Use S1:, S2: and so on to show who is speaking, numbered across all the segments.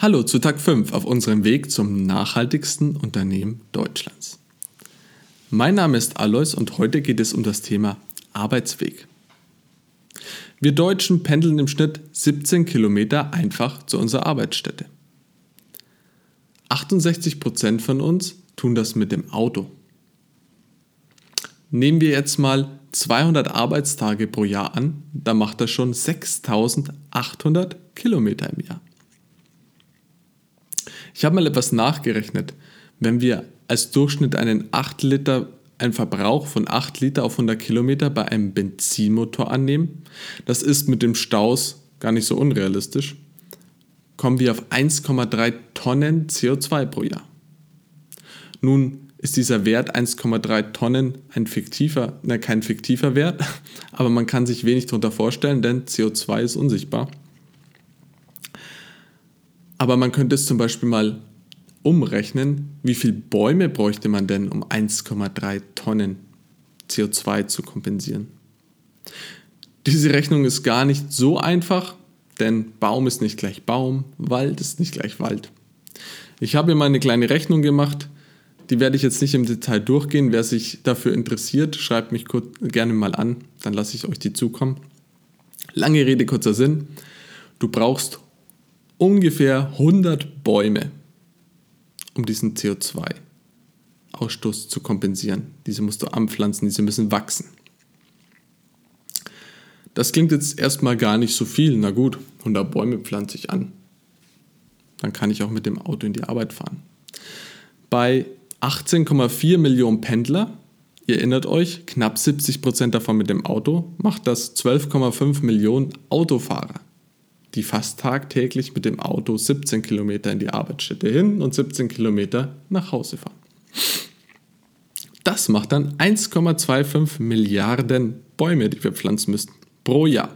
S1: Hallo zu Tag 5 auf unserem Weg zum nachhaltigsten Unternehmen Deutschlands. Mein Name ist Alois und heute geht es um das Thema Arbeitsweg. Wir Deutschen pendeln im Schnitt 17 Kilometer einfach zu unserer Arbeitsstätte. 68% von uns tun das mit dem Auto. Nehmen wir jetzt mal 200 Arbeitstage pro Jahr an, da macht das schon 6800 Kilometer im Jahr. Ich habe mal etwas nachgerechnet. Wenn wir als Durchschnitt einen 8 Liter, einen Verbrauch von 8 Liter auf 100 Kilometer bei einem Benzinmotor annehmen, das ist mit dem Staus gar nicht so unrealistisch, kommen wir auf 1,3 Tonnen CO2 pro Jahr. Nun ist dieser Wert 1,3 Tonnen ein fiktiver, na, kein fiktiver Wert, aber man kann sich wenig darunter vorstellen, denn CO2 ist unsichtbar. Aber man könnte es zum Beispiel mal umrechnen, wie viele Bäume bräuchte man denn, um 1,3 Tonnen CO2 zu kompensieren. Diese Rechnung ist gar nicht so einfach, denn Baum ist nicht gleich Baum, Wald ist nicht gleich Wald. Ich habe mir mal eine kleine Rechnung gemacht, die werde ich jetzt nicht im Detail durchgehen. Wer sich dafür interessiert, schreibt mich kurz, gerne mal an, dann lasse ich euch die zukommen. Lange Rede, kurzer Sinn. Du brauchst ungefähr 100 Bäume, um diesen CO2-Ausstoß zu kompensieren. Diese musst du anpflanzen, diese müssen wachsen. Das klingt jetzt erstmal gar nicht so viel. Na gut, 100 Bäume pflanze ich an. Dann kann ich auch mit dem Auto in die Arbeit fahren. Bei 18,4 Millionen Pendler, ihr erinnert euch, knapp 70 Prozent davon mit dem Auto, macht das 12,5 Millionen Autofahrer die fast tagtäglich mit dem Auto 17 Kilometer in die Arbeitsstätte hin und 17 Kilometer nach Hause fahren. Das macht dann 1,25 Milliarden Bäume, die wir pflanzen müssten, pro Jahr.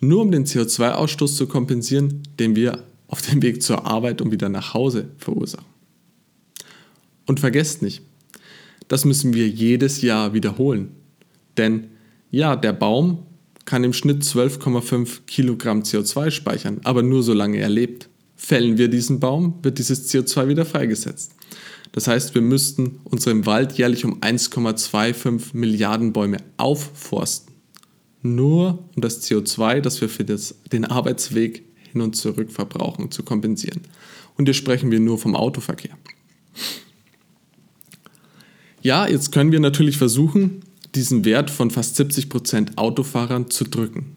S1: Nur um den CO2-Ausstoß zu kompensieren, den wir auf dem Weg zur Arbeit und wieder nach Hause verursachen. Und vergesst nicht, das müssen wir jedes Jahr wiederholen. Denn ja, der Baum kann im Schnitt 12,5 Kilogramm CO2 speichern, aber nur solange er lebt. Fällen wir diesen Baum, wird dieses CO2 wieder freigesetzt. Das heißt, wir müssten unseren Wald jährlich um 1,25 Milliarden Bäume aufforsten. Nur um das CO2, das wir für das, den Arbeitsweg hin und zurück verbrauchen, zu kompensieren. Und hier sprechen wir nur vom Autoverkehr. Ja, jetzt können wir natürlich versuchen, diesen Wert von fast 70% Autofahrern zu drücken.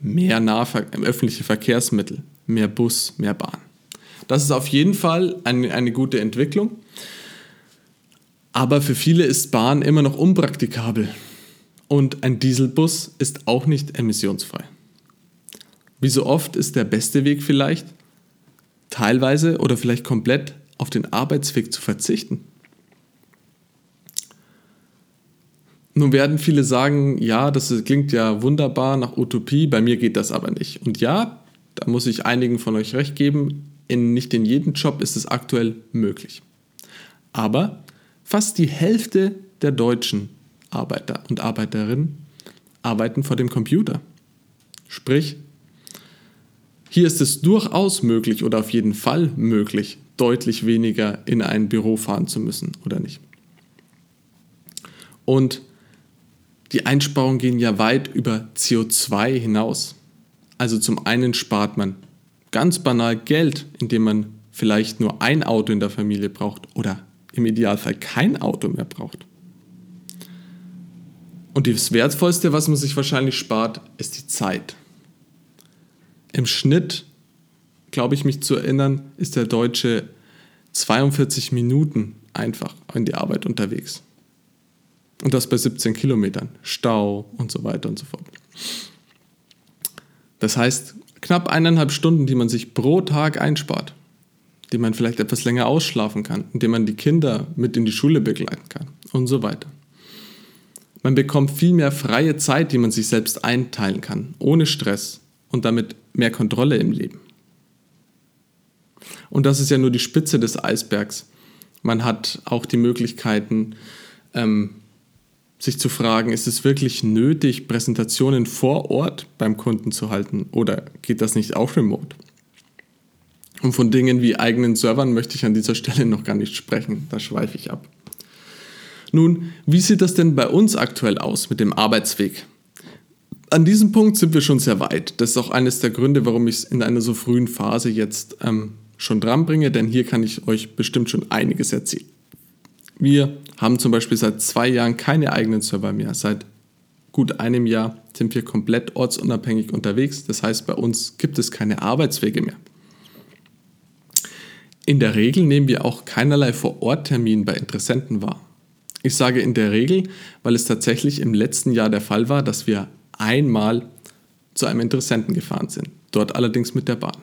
S1: Mehr Nahver öffentliche Verkehrsmittel, mehr Bus, mehr Bahn. Das ist auf jeden Fall eine, eine gute Entwicklung. Aber für viele ist Bahn immer noch unpraktikabel. Und ein Dieselbus ist auch nicht emissionsfrei. Wie so oft ist der beste Weg vielleicht, teilweise oder vielleicht komplett auf den Arbeitsweg zu verzichten. Nun werden viele sagen, ja, das klingt ja wunderbar nach Utopie, bei mir geht das aber nicht. Und ja, da muss ich einigen von euch recht geben, in, nicht in jedem Job ist es aktuell möglich. Aber fast die Hälfte der deutschen Arbeiter und Arbeiterinnen arbeiten vor dem Computer. Sprich, hier ist es durchaus möglich oder auf jeden Fall möglich, deutlich weniger in ein Büro fahren zu müssen, oder nicht? Und die Einsparungen gehen ja weit über CO2 hinaus. Also zum einen spart man ganz banal Geld, indem man vielleicht nur ein Auto in der Familie braucht oder im Idealfall kein Auto mehr braucht. Und das Wertvollste, was man sich wahrscheinlich spart, ist die Zeit. Im Schnitt, glaube ich mich zu erinnern, ist der Deutsche 42 Minuten einfach in die Arbeit unterwegs. Und das bei 17 Kilometern. Stau und so weiter und so fort. Das heißt, knapp eineinhalb Stunden, die man sich pro Tag einspart, die man vielleicht etwas länger ausschlafen kann, indem man die Kinder mit in die Schule begleiten kann und so weiter. Man bekommt viel mehr freie Zeit, die man sich selbst einteilen kann, ohne Stress und damit mehr Kontrolle im Leben. Und das ist ja nur die Spitze des Eisbergs. Man hat auch die Möglichkeiten, ähm, sich zu fragen, ist es wirklich nötig, Präsentationen vor Ort beim Kunden zu halten oder geht das nicht auch remote? Und von Dingen wie eigenen Servern möchte ich an dieser Stelle noch gar nicht sprechen. Da schweife ich ab. Nun, wie sieht das denn bei uns aktuell aus mit dem Arbeitsweg? An diesem Punkt sind wir schon sehr weit. Das ist auch eines der Gründe, warum ich es in einer so frühen Phase jetzt ähm, schon dran bringe, denn hier kann ich euch bestimmt schon einiges erzählen. Wir haben zum Beispiel seit zwei Jahren keine eigenen Server mehr. Seit gut einem Jahr sind wir komplett ortsunabhängig unterwegs. Das heißt, bei uns gibt es keine Arbeitswege mehr. In der Regel nehmen wir auch keinerlei Vor-Ort-Termin bei Interessenten wahr. Ich sage in der Regel, weil es tatsächlich im letzten Jahr der Fall war, dass wir einmal zu einem Interessenten gefahren sind, dort allerdings mit der Bahn.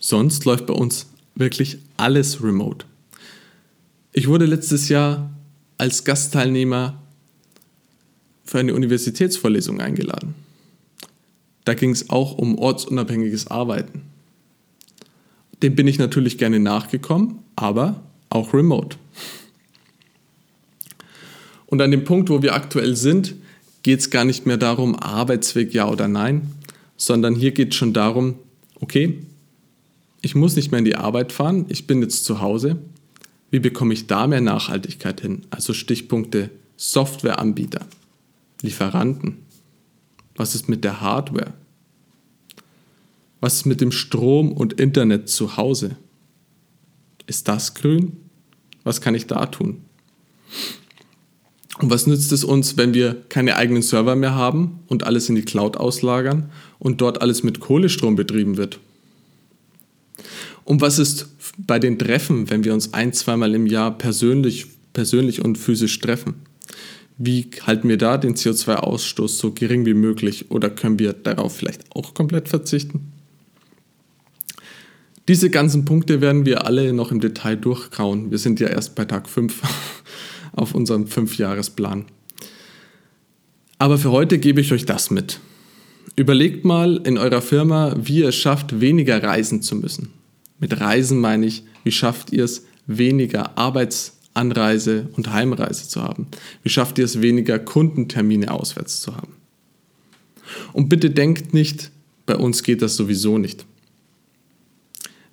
S1: Sonst läuft bei uns wirklich alles remote. Ich wurde letztes Jahr als Gastteilnehmer für eine Universitätsvorlesung eingeladen. Da ging es auch um ortsunabhängiges Arbeiten. Dem bin ich natürlich gerne nachgekommen, aber auch remote. Und an dem Punkt, wo wir aktuell sind, geht es gar nicht mehr darum, Arbeitsweg ja oder nein, sondern hier geht es schon darum, okay, ich muss nicht mehr in die Arbeit fahren, ich bin jetzt zu Hause. Wie bekomme ich da mehr Nachhaltigkeit hin? Also Stichpunkte Softwareanbieter, Lieferanten. Was ist mit der Hardware? Was ist mit dem Strom und Internet zu Hause? Ist das grün? Was kann ich da tun? Und was nützt es uns, wenn wir keine eigenen Server mehr haben und alles in die Cloud auslagern und dort alles mit Kohlestrom betrieben wird? Und was ist bei den Treffen, wenn wir uns ein, zweimal im Jahr persönlich, persönlich und physisch treffen? Wie halten wir da den CO2-Ausstoß so gering wie möglich oder können wir darauf vielleicht auch komplett verzichten? Diese ganzen Punkte werden wir alle noch im Detail durchkauen. Wir sind ja erst bei Tag 5 auf unserem Fünfjahresplan. Aber für heute gebe ich euch das mit. Überlegt mal in eurer Firma, wie ihr es schafft, weniger reisen zu müssen. Mit Reisen meine ich, wie schafft ihr es, weniger Arbeitsanreise und Heimreise zu haben? Wie schafft ihr es, weniger Kundentermine auswärts zu haben? Und bitte denkt nicht, bei uns geht das sowieso nicht.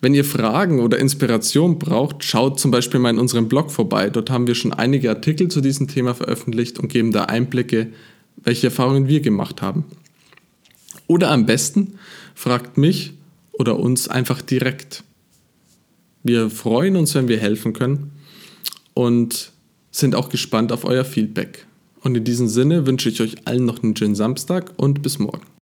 S1: Wenn ihr Fragen oder Inspiration braucht, schaut zum Beispiel mal in unserem Blog vorbei. Dort haben wir schon einige Artikel zu diesem Thema veröffentlicht und geben da Einblicke, welche Erfahrungen wir gemacht haben. Oder am besten fragt mich oder uns einfach direkt. Wir freuen uns, wenn wir helfen können und sind auch gespannt auf euer Feedback. Und in diesem Sinne wünsche ich euch allen noch einen schönen Samstag und bis morgen.